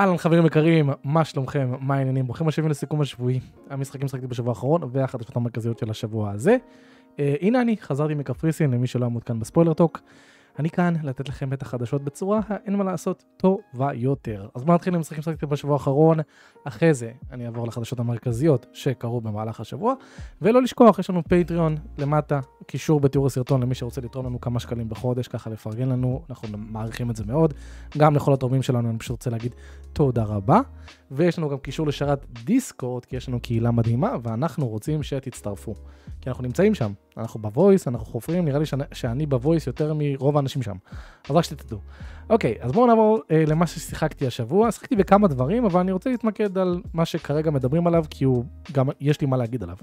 אהלן חברים יקרים, מה שלומכם? מה העניינים? ברוכים השבים לסיכום השבועי. המשחקים שחקתי בשבוע האחרון והחדשות המרכזיות של השבוע הזה. אה, הנה אני, חזרתי מקפריסין למי שלא מעודכן בספוילר טוק. אני כאן לתת לכם את החדשות בצורה, אין מה לעשות, טובה יותר. אז בואו נתחיל עם משחקים שחקתי בשבוע האחרון, אחרי זה אני אעבור לחדשות המרכזיות שקרו במהלך השבוע, ולא לשכוח, יש לנו פטריון למטה, קישור בתיאור הסרטון למי שרוצה לתרום לנו כמה שקלים בחודש, ככה לפרגן לנו, אנחנו מעריכים את זה מאוד. גם לכל התורמים שלנו, אני פשוט רוצה להגיד תודה רבה. ויש לנו גם קישור לשרת דיסקורד, כי יש לנו קהילה מדהימה, ואנחנו רוצים שתצטרפו. כי אנחנו נמצאים שם, אנחנו ב voice, אנחנו חופרים, נראה לי שאני, שאני ב voice יותר מרוב האנשים שם. אז רק שתדעו. אוקיי, אז בואו נעבור אה, למה ששיחקתי השבוע. שיחקתי בכמה דברים, אבל אני רוצה להתמקד על מה שכרגע מדברים עליו, כי הוא גם, יש לי מה להגיד עליו.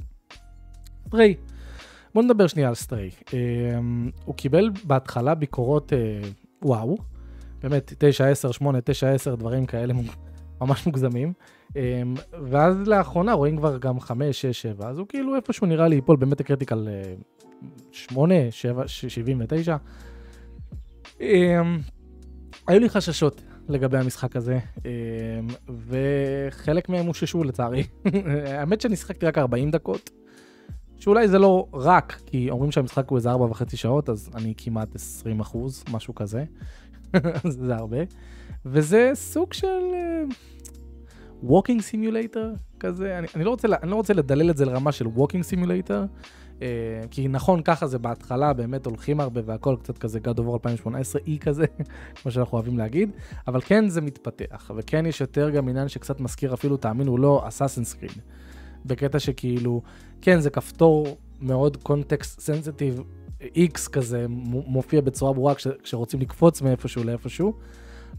Stray. בואו נדבר שנייה על Stray. אה, הוא קיבל בהתחלה ביקורות אה, וואו. באמת, 9, 10, 8, 9, 10, דברים כאלה ממש מוגזמים. אמ, ואז לאחרונה רואים כבר גם 5, 6, 7, אז הוא כאילו איפשהו נראה לי ייפול באמת הקריטיקל 8, 7, 79. היו לי חששות לגבי המשחק הזה, אמ, וחלק מהם הוששו לצערי. האמת שאני שיחקתי רק 40 דקות, שאולי זה לא רק, כי אומרים שהמשחק הוא איזה 4 וחצי שעות, אז אני כמעט 20 אחוז, משהו כזה. זה הרבה. וזה סוג של walking אה, simulator כזה, אני, אני, לא רוצה, אני לא רוצה לדלל את זה לרמה של walking simulator, אה, כי נכון, ככה זה בהתחלה, באמת הולכים הרבה והכל קצת כזה God of War 2018 אי כזה, כמו שאנחנו אוהבים להגיד, אבל כן זה מתפתח, וכן יש יותר גם עניין שקצת מזכיר אפילו, תאמינו לא, Assassin's Creed. בקטע שכאילו, כן, זה כפתור מאוד context sensitive, X כזה מופיע בצורה ברורה כש, כשרוצים לקפוץ מאיפשהו לאיפשהו,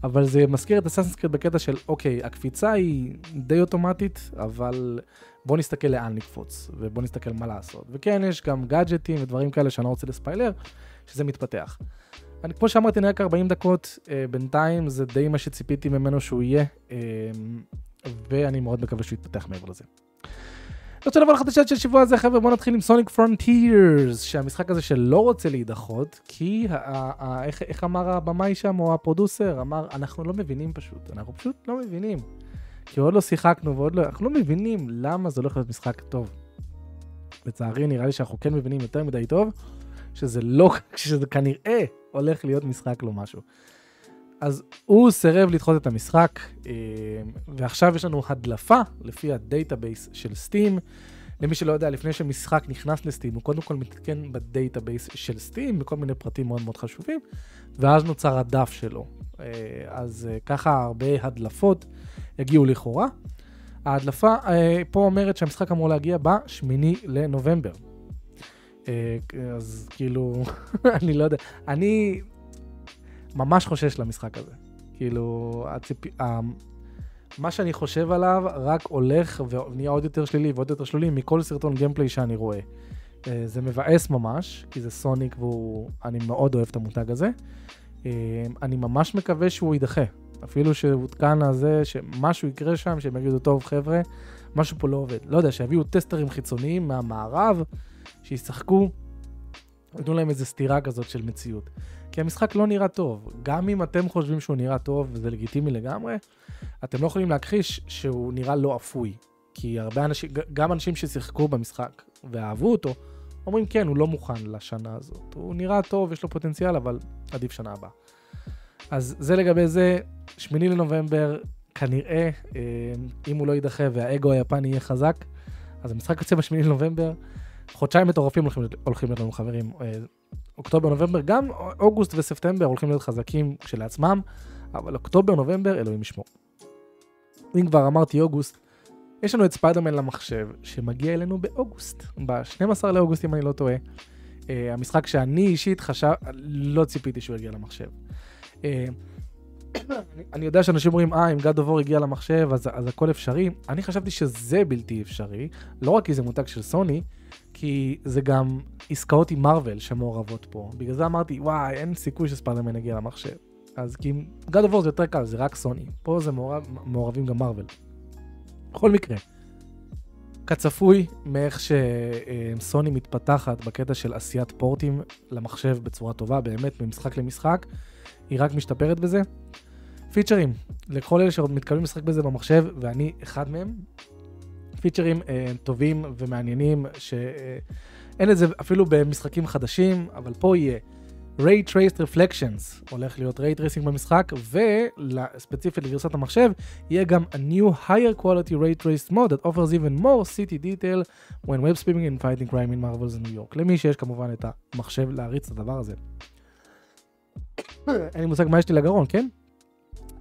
אבל זה מזכיר את Assassin's Creed בקטע של, אוקיי, הקפיצה היא די אוטומטית, אבל בוא נסתכל לאן לקפוץ, ובוא נסתכל מה לעשות. וכן, יש גם גאדג'טים ודברים כאלה שאני לא רוצה לספיילר, שזה מתפתח. אני, כמו שאמרתי, נראה כ-40 דקות, אה, בינתיים זה די מה שציפיתי ממנו שהוא יהיה, אה, ואני מאוד מקווה שהוא יתפתח מעבר לזה. רוצה לבוא לחדשות של שבוע הזה, חבר'ה, בואו נתחיל עם Sonic Frontiers, שהמשחק הזה שלא רוצה להידחות, כי איך אמר הבמאי שם, או ה producer, אמר, אנחנו לא מבינים פשוט, אנחנו פשוט לא מבינים. כי עוד לא שיחקנו ועוד לא, אנחנו לא מבינים למה זה הולך להיות משחק טוב. לצערי, נראה לי שאנחנו כן מבינים יותר מדי טוב, שזה לא, שזה כנראה הולך להיות משחק לא משהו. אז הוא סירב לדחות את המשחק, אה, ועכשיו יש לנו הדלפה לפי ה database של Steam. למי שלא יודע, לפני שמשחק נכנס ל Steam, הוא קודם כל מתעדכן ב database של Steam, בכל מיני פרטים מאוד מאוד חשובים, ואז נוצר הדף שלו. אה, אז אה, ככה הרבה הדלפות הגיעו לכאורה. ההדלפה פה אומרת שהמשחק אמור להגיע ב-8 לנובמבר. אז כאילו, אני לא יודע, אני ממש חושש למשחק הזה. כאילו, הציפ... מה שאני חושב עליו רק הולך ונהיה עוד יותר שלילי ועוד יותר שלילי מכל סרטון גיימפליי שאני רואה. אה, זה מבאס ממש, כי זה סוניק ואני מאוד אוהב את המותג הזה. אה, אני ממש מקווה שהוא יידחה. אפילו שהותקן הזה, שמשהו יקרה שם, שהם יגידו, טוב חבר'ה, משהו פה לא עובד. לא יודע, שיביאו טסטרים חיצוניים מהמערב, שישחקו, ייתנו להם איזה סתירה כזאת של מציאות. כי המשחק לא נראה טוב. גם אם אתם חושבים שהוא נראה טוב, וזה לגיטימי לגמרי, אתם לא יכולים להכחיש שהוא נראה לא אפוי. כי הרבה אנשים, גם אנשים ששיחקו במשחק ואהבו אותו, אומרים כן, הוא לא מוכן לשנה הזאת. הוא נראה טוב, יש לו פוטנציאל, אבל עדיף שנה הבאה. אז זה לגבי זה, שמיני לנובמבר, כנראה, אה, אם הוא לא יידחה והאגו היפני יהיה חזק, אז המשחק יוצא בשמיני לנובמבר. חודשיים מטורפים הולכים, הולכים לנו חברים. אה, אוקטובר, נובמבר, גם אוגוסט וספטמבר הולכים להיות חזקים כשלעצמם, אבל אוקטובר, נובמבר, אלוהים ישמור. אם כבר אמרתי אוגוסט, יש לנו את ספיידרמן למחשב, שמגיע אלינו באוגוסט, ב-12 לאוגוסט אם אני לא טועה. Uh, המשחק שאני אישית חשב, לא ציפיתי שהוא יגיע למחשב. Uh, אני יודע שאנשים אומרים, אה, אם גד אובור הגיע למחשב, אז, אז הכל אפשרי. אני חשבתי שזה בלתי אפשרי, לא רק כי זה מותג של סוני, כי זה גם עסקאות עם מארוול שמעורבות פה. בגלל זה אמרתי, וואי, אין סיכוי שספיידרמן יגיע למחשב. אז כי גד אובור זה יותר קל, זה רק סוני. פה זה מעורב, מעורבים גם מארוול. בכל מקרה, כצפוי מאיך שסוני מתפתחת בקטע של עשיית פורטים למחשב בצורה טובה, באמת, ממשחק למשחק, היא רק משתפרת בזה. פיצ'רים, לכל אלה שמתכוונים לשחק בזה במחשב, ואני אחד מהם, פיצ'רים אה, טובים ומעניינים, שאין את זה אפילו במשחקים חדשים, אבל פה יהיה. Ray Traced Reflections, הולך להיות Ray Tracing במשחק, וספציפית לגרסת המחשב, יהיה גם a new higher quality Ray Traced mode that offers even more city detail when web streaming and fighting crime in Marvel's in New York. למי שיש כמובן את המחשב להריץ את הדבר הזה. אין לי מושג מה יש לי לגרון, כן?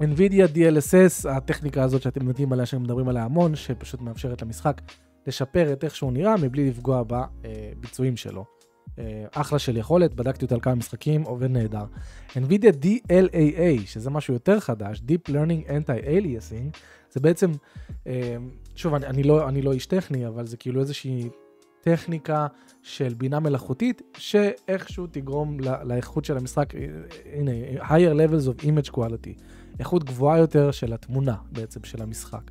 NVIDIA DLSS, הטכניקה הזאת שאתם יודעים עליה, שמדברים עליה המון, שפשוט מאפשרת למשחק לשפר את איך שהוא נראה מבלי לפגוע בביצועים שלו. אה, אחלה של יכולת, בדקתי אותה על כמה משחקים, עובד נהדר. NVIDIA DLAA, שזה משהו יותר חדש, Deep Learning Anti-Aliasing, זה בעצם, אה, שוב, אני, אני, לא, אני לא איש טכני, אבל זה כאילו איזושהי טכניקה של בינה מלאכותית, שאיכשהו תגרום לא, לאיכות של המשחק, אה, הנה, higher levels of image quality, איכות גבוהה יותר של התמונה בעצם של המשחק.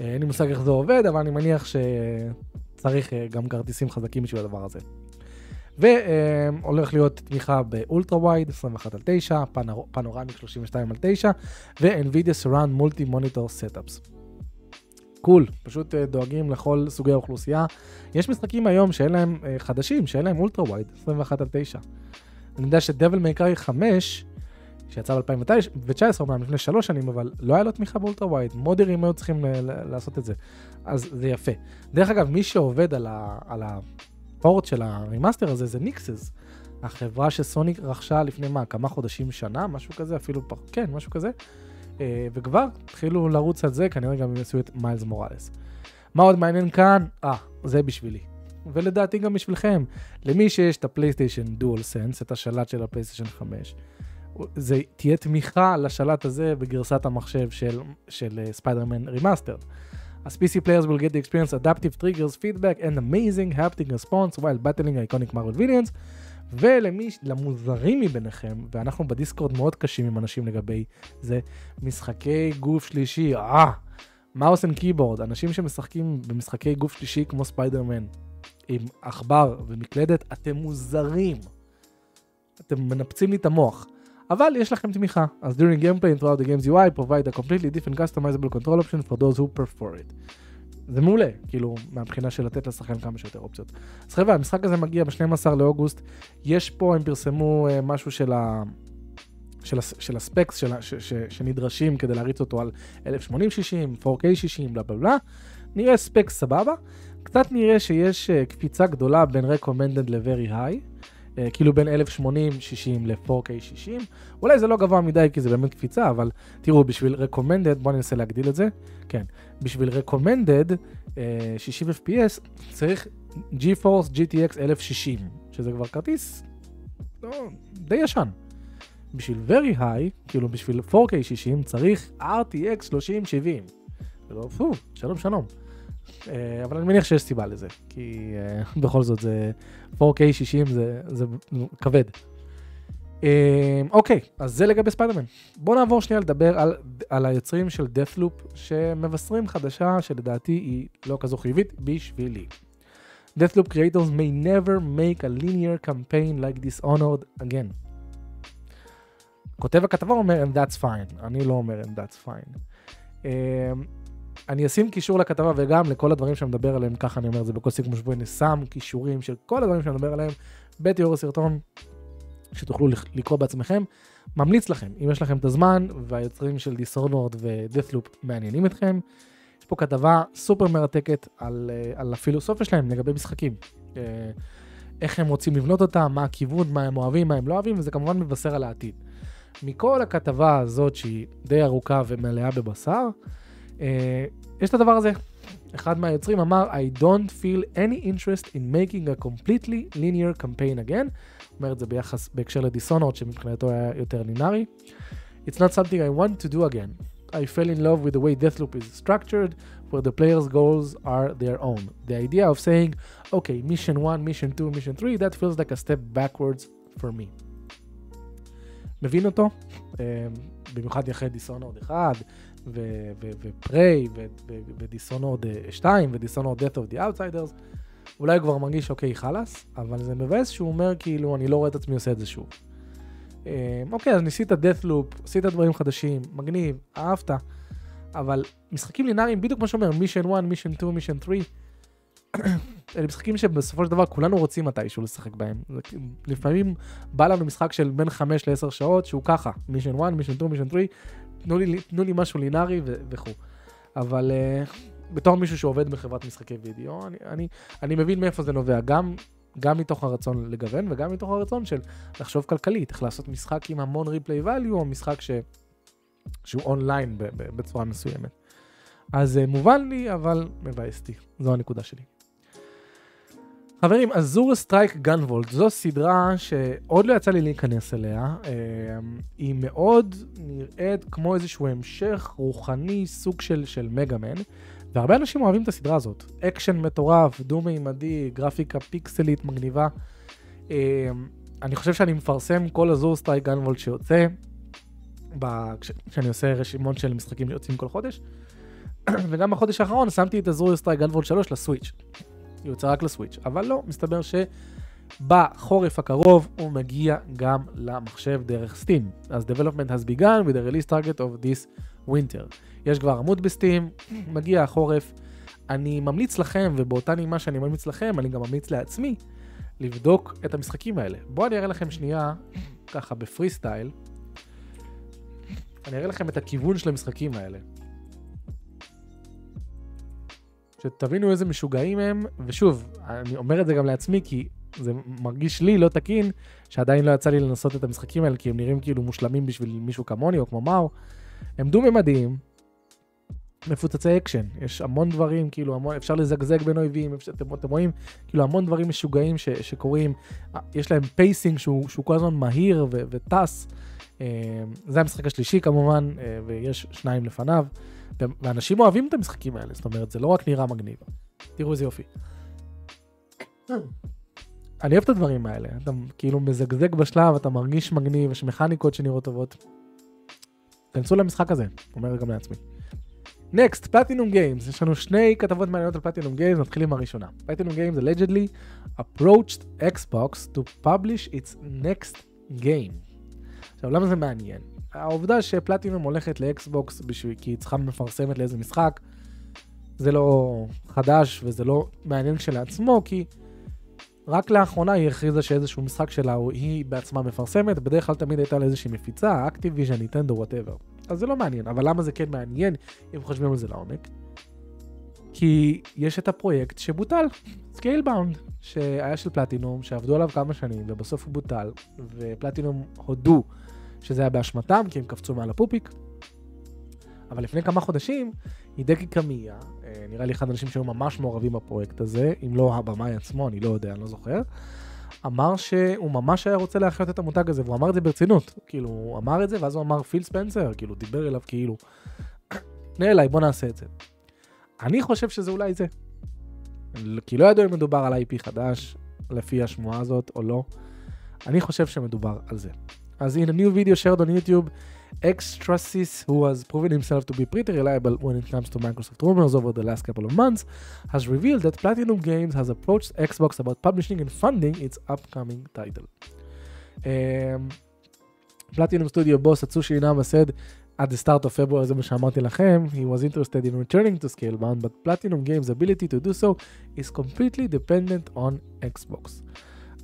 אין לי מושג איך זה עובד, אבל אני מניח שצריך גם כרטיסים חזקים בשביל הדבר הזה. והולך להיות תמיכה באולטרה ווייד 21 על 9, Panoramic 32 על 9 ו-NVIDIA Surround Multi Monitor Setups. cool, פשוט אה, דואגים לכל סוגי האוכלוסייה. יש משחקים היום שאין להם, אה, חדשים, שאין להם ultra wide 21 על 9. אני יודע ש Devil May Cry 5, שיצא ב-2019, אומנם לפני 3 שנים, אבל לא היה לו תמיכה ב ultra wide, מודרים היו צריכים אה, לעשות את זה, אז זה יפה. דרך אגב, מי שעובד על, ה, על ה port של ה remaster הזה זה Nixxes. החברה שסוני רכשה לפני מה, כמה חודשים, שנה, משהו כזה, אפילו. כן, משהו כזה. אה, וכבר התחילו לרוץ על זה, כנראה גם הם יעשו את מיילס מוראלס. מה עוד מעניין כאן? אה, זה בשבילי. ולדעתי גם בשבילכם. למי שיש את הפלייסטיישן DualSense, את השלט של הפלייסטיישן 5, זה תהיה תמיכה לשלט הזה בגרסת המחשב של, של ספיידרמן אה, remastered. As PC players will get to experience adaptive triggers, feedback and amazing haptic response while battling iconic Marvel villains. ולמי, למוזרים מביניכם, ואנחנו בדיסקורד מאוד קשים עם אנשים לגבי זה, משחקי גוף שלישי, אה, mouse and keyboard, אנשים שמשחקים במשחקי גוף שלישי כמו ספיידרמן, עם עכבר ומקלדת, אתם מוזרים. אתם מנפצים לי את המוח. אבל יש לכם תמיכה, אז during gameplay and throughout the game's UI provide a completely different customizable control option for those who prefer it. זה מעולה, כאילו, מהבחינה של לתת לשחקן כמה שיותר אופציות. אז חבר'ה, המשחק הזה מגיע ב-12 לאוגוסט, יש פה, הם פרסמו uh, משהו של, ה... של, הס... של הספקס של... ש... ש... שנדרשים כדי להריץ אותו על 1080-60, 4K 60, בלה בלה בלה, נראה ספקס סבבה, קצת נראה שיש uh, קפיצה גדולה בין recommended ל-very high. אה, כאילו בין 1080-60 ל-4K 60. אולי זה לא גבוה מדי כי זה באמת קפיצה, אבל תראו, בשביל recommended, בואו ננסה להגדיל את זה. כן, בשביל recommended 60 FPS צריך GeForce GTX 1060, שזה כבר כרטיס לא, די ישן. בשביל very high, כאילו בשביל 4K 60, צריך RTX 3070. ולא, פו, שלום שלום. אה, אבל אני מניח שיש סיבה לזה, כי uh, בכל זאת זה 4K 60 זה, זה כבד. Uh, אוקיי, אז זה לגבי ספיידרמן. בואו נעבור שנייה לדבר על, על היוצרים של Deathloop, שמבשרים חדשה שלדעתי היא לא כזו חיובית בשבילי. Deathloop creators may never make a linear campaign like Dishonored again. כותב הכתבה אומר and that's fine, אני לא אומר and that's fine. Uh, אני אשים קישור לכתבה וגם לכל הדברים שאני מדבר עליהם, ככה אני אומר את זה בכל סיכום שבוע, אני שם קישורים של כל הדברים שאני מדבר עליהם בתיאור הסרטון, שתוכלו לקרוא בעצמכם. ממליץ לכם, אם יש לכם את הזמן, והיוצרים של דיסורנורד ודאטלופ מעניינים אתכם, יש פה כתבה סופר מרתקת על, אה, על הפילוסופיה שלהם לגבי משחקים. אה, איך הם רוצים לבנות אותם, מה הכיוון, מה הם אוהבים, מה הם לא אוהבים, וזה כמובן מבשר על העתיד. מכל הכתבה הזאת, שהיא די ארוכה ומלאה בבשר, יש את הדבר הזה. אחד מהיוצרים אמר, I don't feel any interest in making a completely linear campaign again. אומר את זה ביחס, בהקשר לדיסונורד, שמבחינתו היה יותר לינארי. It's not something I want to do again. I fell in love with the way Deathloop is structured, where the player's goals are their own. The idea of saying, okay, mission 1, mission 2, mission 3, that feels like a step backwards for me. מבין אותו? במיוחד אחרי דיסונורד 1, ופריי, ודיסונורד 2, ודיסונורד death of the outsiders, אולי הוא כבר מרגיש, אוקיי, חלאס, אבל זה מבאס שהוא אומר, כאילו, אני לא רואה את עצמי עושה את זה שוב. אה, אוקיי, אז ניסית death loop, עשית דברים חדשים, מגניב, אהבת, אבל משחקים לינאריים, בדיוק כמו שאומר, מישן 1, מישן 2, מישן 3, אלה משחקים שבסופו של דבר כולנו רוצים מתישהו לשחק בהם. לפעמים בא לנו משחק של בין 5 ל-10 שעות שהוא ככה, מישן 1, מישן 2, מישן 3, תנו לי, תנו לי משהו לינארי וכו'. אבל אה, בתור מישהו שעובד בחברת משחקי וידאו, אני, אני, אני מבין מאיפה זה נובע, גם, גם מתוך הרצון לגוון וגם מתוך הרצון של לחשוב כלכלית, איך לעשות משחק עם המון replay value או משחק ש, שהוא אונליין בצורה מסוימת. אז אה, מובן לי, אבל מבאס אותי, זו הנקודה שלי. חברים, Azure Striker Gunvolt זו סדרה שעוד לא יצא לי להיכנס אליה. אה, היא מאוד נראית כמו איזשהו המשך רוחני, סוג של, של מגאמן, והרבה אנשים אוהבים את הסדרה הזאת. אקשן מטורף, דו-מימדי, גרפיקה פיקסלית מגניבה. אה, אני חושב שאני מפרסם כל Azure Striker Gunvolt שיוצא, כשאני עושה רשימות של משחקים שיוצאים כל חודש. וגם בחודש האחרון שמתי את Azure Striker Gunvolt 3 לסוויץ'. היא יוצא רק לסוויץ', אבל לא, מסתבר שבחורף הקרוב הוא מגיע גם למחשב דרך סטים. אז development has begun with the release target of this winter. יש כבר עמוד בסטים, מגיע החורף. אני ממליץ לכם, ובאותה נימה שאני ממליץ לכם, אני גם ממליץ לעצמי, לבדוק את המשחקים האלה. בואו אני אראה לכם שנייה, ככה בפרי סטייל, אני אראה לכם את הכיוון של המשחקים האלה. שתבינו איזה משוגעים הם, ושוב, אני אומר את זה גם לעצמי, כי זה מרגיש לי לא תקין, שעדיין לא יצא לי לנסות את המשחקים האלה, כי הם נראים כאילו מושלמים בשביל מישהו כמוני או כמו מאו. הם דו-ממדיים, מפוצצי אקשן, יש המון דברים, כאילו המון, אפשר לזגזג בין אויבים, אפשר, אתם, אתם רואים, כאילו המון דברים משוגעים ש, שקורים, יש להם pacing שהוא, שהוא כל הזמן מהיר ו, וטס. אה, זה המשחק השלישי כמובן, אה, ויש שניים לפניו. ואנשים אוהבים את המשחקים האלה, זאת אומרת, זה לא רק נראה מגניב. תראו איזה יופי. אני אוהב את הדברים האלה, אתה כאילו מזגזג בשלב, אתה מרגיש מגניב, יש מכניקות שנראות טובות. כנסו למשחק הזה, אומר גם לעצמי. next, Platinum Games, יש לנו שני כתבות מעניינות על Platinum Games, נתחיל עם הראשונה. Platinum Games allegedly approached Xbox to publish its next game. עכשיו, למה זה מעניין? העובדה שפלטינום הולכת לאקסבוקס בשביל, כי היא צריכה מפרסמת לאיזה משחק, זה לא חדש וזה לא מעניין כשלעצמו, כי רק לאחרונה היא הכריזה שאיזשהו משחק שלה היא בעצמה מפרסמת, בדרך כלל תמיד הייתה לה איזושהי מפיצה, אקטיביז'ן, נינטנדו, whatever. אז זה לא מעניין, אבל למה זה כן מעניין אם חושבים על זה לעומק? כי יש את הפרויקט שבוטל, Scalebound, שהיה של פלטינום, שעבדו עליו כמה שנים, ובסוף הוא בוטל, ופלטינום הודו שזה היה באשמתם, כי הם קפצו מעל הפופיק. אבל לפני כמה חודשים, הידקי קמיה, אה, נראה לי אחד האנשים שהיו ממש מעורבים בפרויקט הזה, אם לא הבמאי עצמו, אני לא יודע, אני לא זוכר, אמר שהוא ממש היה רוצה להחיות את המותג הזה, והוא אמר את זה ברצינות. כאילו, הוא אמר את זה, ואז הוא אמר פיל ספנסר, כאילו, דיבר אליו כאילו, פנה אליי, בוא נעשה את זה. אני חושב שזה אולי זה. כי לא ידעו אם מדובר על IP חדש, לפי השמועה הזאת, או לא. אני חושב שמדובר על זה. As in a new video shared on YouTube, Extrasis, who has proven himself to be pretty reliable when it comes to Microsoft rumors over the last couple of months, has revealed that Platinum Games has approached Xbox about publishing and funding its upcoming title. Um, Platinum Studio boss Atsushi Inaba said at the start of February, זה מה שאמרתי לכם, he was interested in returning to Scalebound, but Platinum Games' ability to do so is completely dependent on Xbox.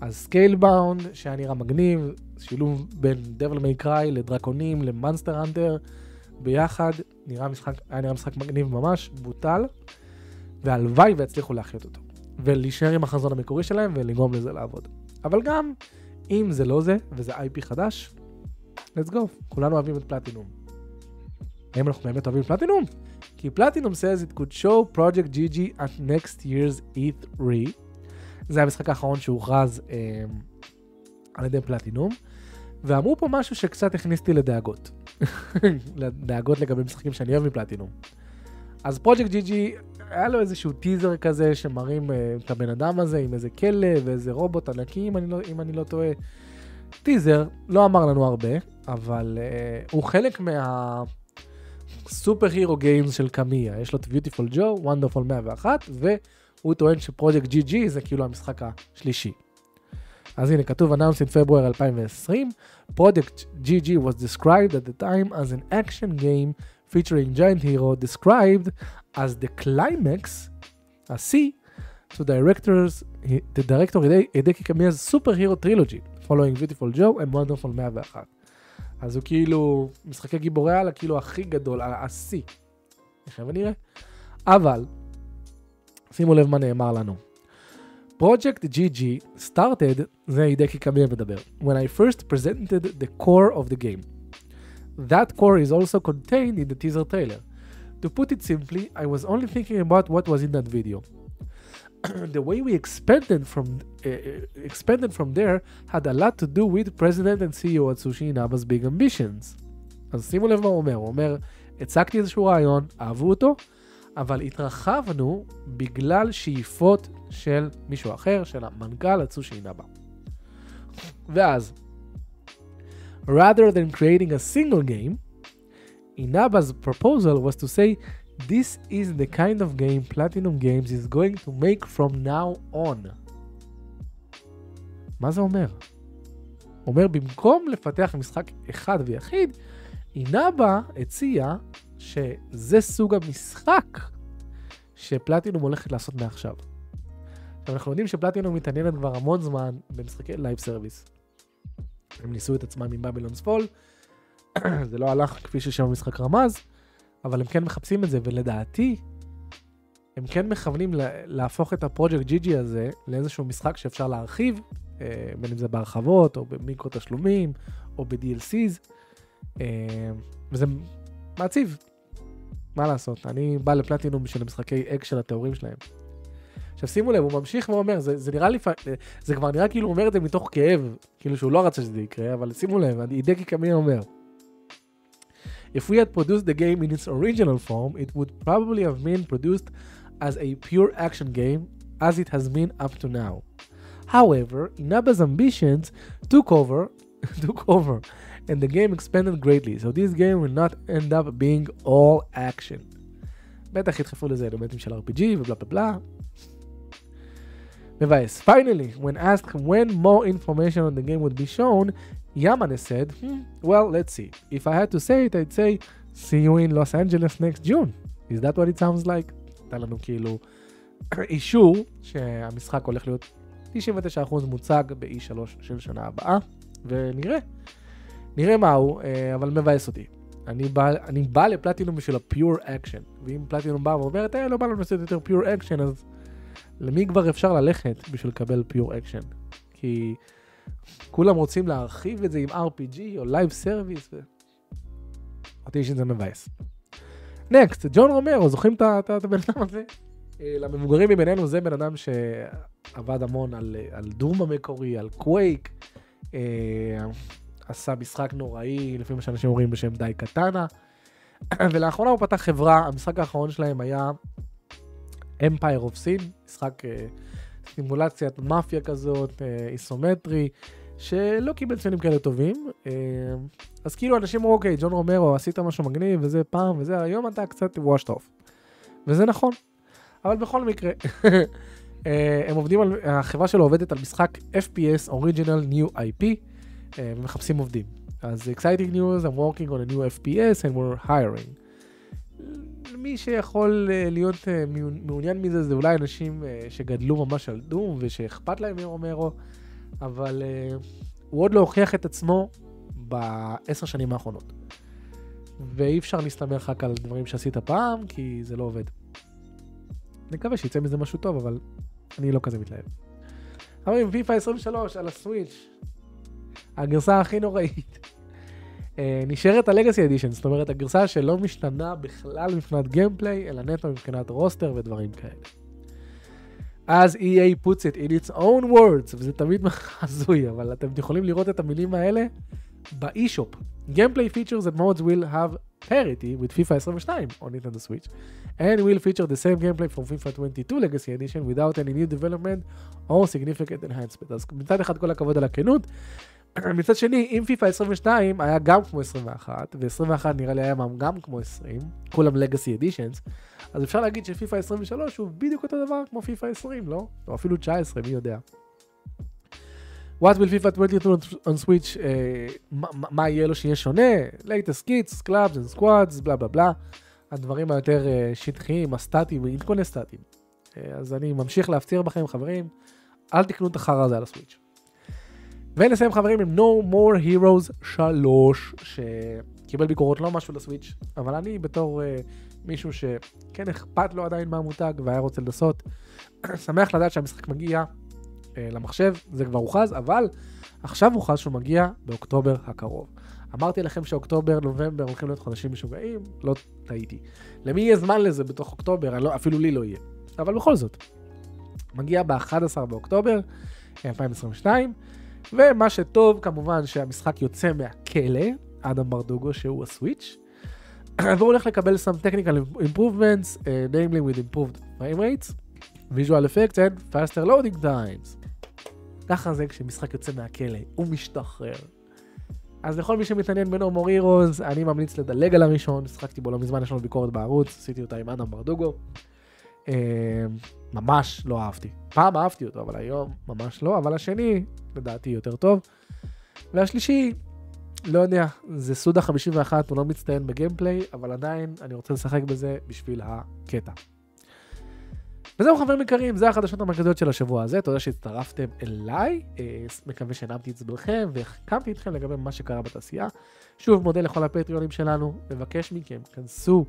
אז Scalebound, שהיה נראה מגניב, שילוב בין Devil May Cry לדרקונים ל Monster Hunter, ביחד, נראה משחק, היה נראה משחק מגניב ממש, בוטל, והלוואי ויצליחו להחיות אותו. ולהישאר עם החזון המקורי שלהם ולגרום לזה לעבוד. אבל גם, אם זה לא זה, וזה IP חדש, let's go, כולנו אוהבים את פלטינום. האם אנחנו באמת אוהבים פלטינום? כי פלטינום says it could show Project GG at next year's E3 זה המשחק האחרון שהוכרז אה, על ידי פלטינום, ואמרו פה משהו שקצת הכניס אותי לדאגות. לדאגות לגבי משחקים שאני אוהב מפלטינום. אז פרויקט ג'י ג'י, היה לו איזשהו טיזר כזה שמראים אה, את הבן אדם הזה עם איזה כלב ואיזה רובוט ענקי, אם אני לא, אם אני לא טועה. טיזר, לא אמר לנו הרבה, אבל אה, הוא חלק מה... סופר הירו גיימס של קמיה, יש לו את ביוטיפול ג'ו, וונדרפול 101, ו... הוא טוען שפרויקט GG זה כאילו המשחק השלישי. אז הנה, כתוב announced in February 2020, Project GG was described at the time as an action game featuring giant hero described as the climax, ה-C, to directors, the director Hideki Kamiya's superhero trilogy, following Beautiful Joe and Wonderful 101. אז הוא כאילו, משחקי גיבורי על כאילו הכי גדול, השיא. נראה ונראה. אבל, שימו לב מה נאמר לנו. Project GG started, זה הידקי קמיה מדבר, when I first presented the core of the game. That core is also contained in the teaser trailer. To put it simply, I was only thinking about what was in that video. the way we expanded from uh, expanded from there had a lot to do with President and CEO Atsushi Inaba's big ambitions. אז שימו לב מה הוא אומר, הוא אומר, הצגתי איזשהו רעיון, אהבו אותו, אבל התרחבנו בגלל שאיפות של מישהו אחר, של המנכ"ל אצושי אינאבה. ואז, rather than creating a single game, Inaba's proposal was to say This is the kind of game Platinum Games is going to make from now on. מה זה אומר? אומר, במקום לפתח משחק אחד ויחיד, אינאבה הציע שזה סוג המשחק שפלטינום הולכת לעשות מעכשיו. עכשיו, אנחנו יודעים שפלטינום מתעניינת כבר המון זמן במשחקי live service. הם ניסו את עצמם עם Babylon's Fall, זה לא הלך כפי ששם המשחק רמז, אבל הם כן מחפשים את זה, ולדעתי, הם כן מכוונים להפוך את הפרויקט ג'י הזה לאיזשהו משחק שאפשר להרחיב, אה, בין אם זה בהרחבות, או במיקרו תשלומים, או ב-DLCs, אה, וזה מעציב, מה לעשות, אני בא לפלטינום בשביל המשחקי אקס של התיאורים שלהם. עכשיו שימו לב, הוא ממשיך ואומר, זה, זה נראה לי, זה כבר נראה כאילו הוא אומר את זה מתוך כאב, כאילו שהוא לא רצה שזה יקרה, אבל שימו לב, הידקי קמי אומר. If we had produced the game in its original form, it would probably have been produced as a pure action game, as it has been up to now. However, Inaba's ambitions took over, took over, and the game expanded greatly, so this game will not end up being all action. בטח ידחפו לזה אלמנטים של RPG ובלה בלה בלה. מבאס. Finally, when asked when more information on the game would be shown, Yamane said, hmm, well, let's see. If I had to say it, I'd say, see you in Los Angeles next June. Is that what it sounds like? הייתה לנו כאילו אישור שהמשחק הולך להיות 99% מוצג ב-E3 של שנה הבאה, ונראה. נראה מה הוא, אבל מבאס אותי. אני בא, אני בא לפלטינום בשביל ה pure action, ואם פלטינום בא ואומרת, אה, לא בא לנו לעשות יותר pure action, אז למי כבר אפשר ללכת בשביל לקבל pure action? כי כולם רוצים להרחיב את זה עם RPG או Live Service, ו... אותי שזה מבאס. נקסט, ג'ון רומרו, זוכרים את הבן אדם הזה? למבוגרים מבינינו זה בן אדם שעבד המון על, על דום המקורי, על קווייק, אה, עשה משחק נוראי, לפי מה שאנשים אומרים בשם די קטנה, ולאחרונה הוא פתח חברה, המשחק האחרון שלהם היה Empire of Sin, משחק אה, סימולציית מאפיה כזאת, אה, איסומטרי, שלא קיבל ציונים כאלה טובים. אה, אז כאילו אנשים אמרו, אוקיי, ג'ון רומרו, עשית משהו מגניב, וזה פעם, וזה, היום אתה קצת washed off. וזה נכון. אבל בכל מקרה, הם עובדים על, החברה שלו עובדת על משחק FPS Original New IP, ומחפשים עובדים. אז exciting news, I'm working on a new FPS and we're hiring. מי שיכול להיות מעוניין מזה זה אולי אנשים שגדלו ממש על דום ושאכפת להם מרומרו, אבל הוא עוד לא הוכיח את עצמו בעשר שנים האחרונות. ואי אפשר להסתמך רק על דברים שעשית פעם, כי זה לא עובד. נקווה שיצא מזה משהו טוב, אבל אני לא כזה מתלהב. אומרים, פיפא 23 על הסוויץ', הגרסה הכי נוראית. uh, נשארת הלגאסי אדישן, זאת אומרת הגרסה שלא משתנה בכלל מבחינת גיימפליי, אלא נטו מבחינת רוסטר ודברים כאלה. אז EA puts it in its own words, וזה תמיד הזוי, אבל אתם יכולים לראות את המילים האלה באי-שופ. Gameplay features and modes will have parity with FIFA 22 on Nintendo Switch, and will feature the same gameplay from FIFA 22 Legacy Edition without any new development or significant enhancement. אז מצד אחד כל הכבוד על הכנות, מצד שני, אם פיפא 22 היה גם כמו 21, ו-21 נראה לי היה גם כמו 20, כולם לגאסי אדישנס, אז אפשר להגיד שפיפא 23 הוא בדיוק אותו דבר כמו פיפא 20, לא? או אפילו 19, מי יודע. What will FIFA 22 on Switch, אה, מה- מה יהיה לו שיהיה שונה? latest kits, clubs and squads, בלה בלה בלה. הדברים היותר אה, שטחיים, הסטטיים, עדכוני סטטיים. אה, אז אני ממשיך להפציר בכם, חברים, אל תקנו את החרא הזה על הסוויץ'. ונסיים חברים עם No More Heroes 3, שקיבל ביקורות לא משהו לסוויץ', אבל אני בתור אה, מישהו שכן אכפת לו עדיין מהמותג והיה רוצה לנסות, שמח לדעת שהמשחק מגיע אה, למחשב, זה כבר הוכרז, אבל עכשיו הוכרז שהוא מגיע באוקטובר הקרוב. אמרתי לכם שאוקטובר, נובמבר הולכים להיות חודשים משוגעים, לא טעיתי. למי יהיה זמן לזה בתוך אוקטובר? לא, אפילו לי לא יהיה. אבל בכל זאת, מגיע ב-11 באוקטובר 2022, ומה שטוב כמובן שהמשחק יוצא מהכלא, אדם ברדוגו שהוא הסוויץ', והוא הולך לקבל some technical improvements, uh, namely with improved frame rates, visual effects and faster loading times. ככה זה כשמשחק יוצא מהכלא, הוא משתחרר. אז לכל מי שמתעניין בנו מור הירוז, אני ממליץ לדלג על הראשון, שחקתי בו לא מזמן, יש לנו ביקורת בערוץ, עשיתי אותה עם אדם ברדוגו. אה, ממש לא אהבתי. פעם אהבתי אותו, אבל היום ממש לא, אבל השני, לדעתי, יותר טוב. והשלישי, לא יודע, זה סודה 51, הוא לא מצטיין בגיימפליי, אבל עדיין אני רוצה לשחק בזה בשביל הקטע. וזהו חברים יקרים, זה החדשות המרכזיות של השבוע הזה, תודה שהצטרפתם אליי, אה, מקווה שהנמתי את זבלכם והחכמתי אתכם לגבי מה שקרה בתעשייה. שוב מודה לכל הפטריונים שלנו, מבקש מכם, כנסו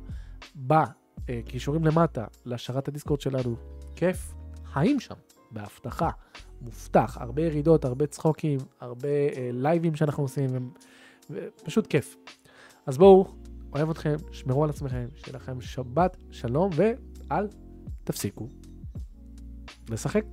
בכישורים למטה להשארת הדיסקורד שלנו, כיף, חיים שם, בהבטחה, מובטח, הרבה ירידות, הרבה צחוקים, הרבה אה, לייבים שאנחנו עושים, ופשוט כיף. אז בואו, אוהב אתכם, שמרו על עצמכם, שיהיה לכם שבת שלום, ואל תפסיקו לשחק.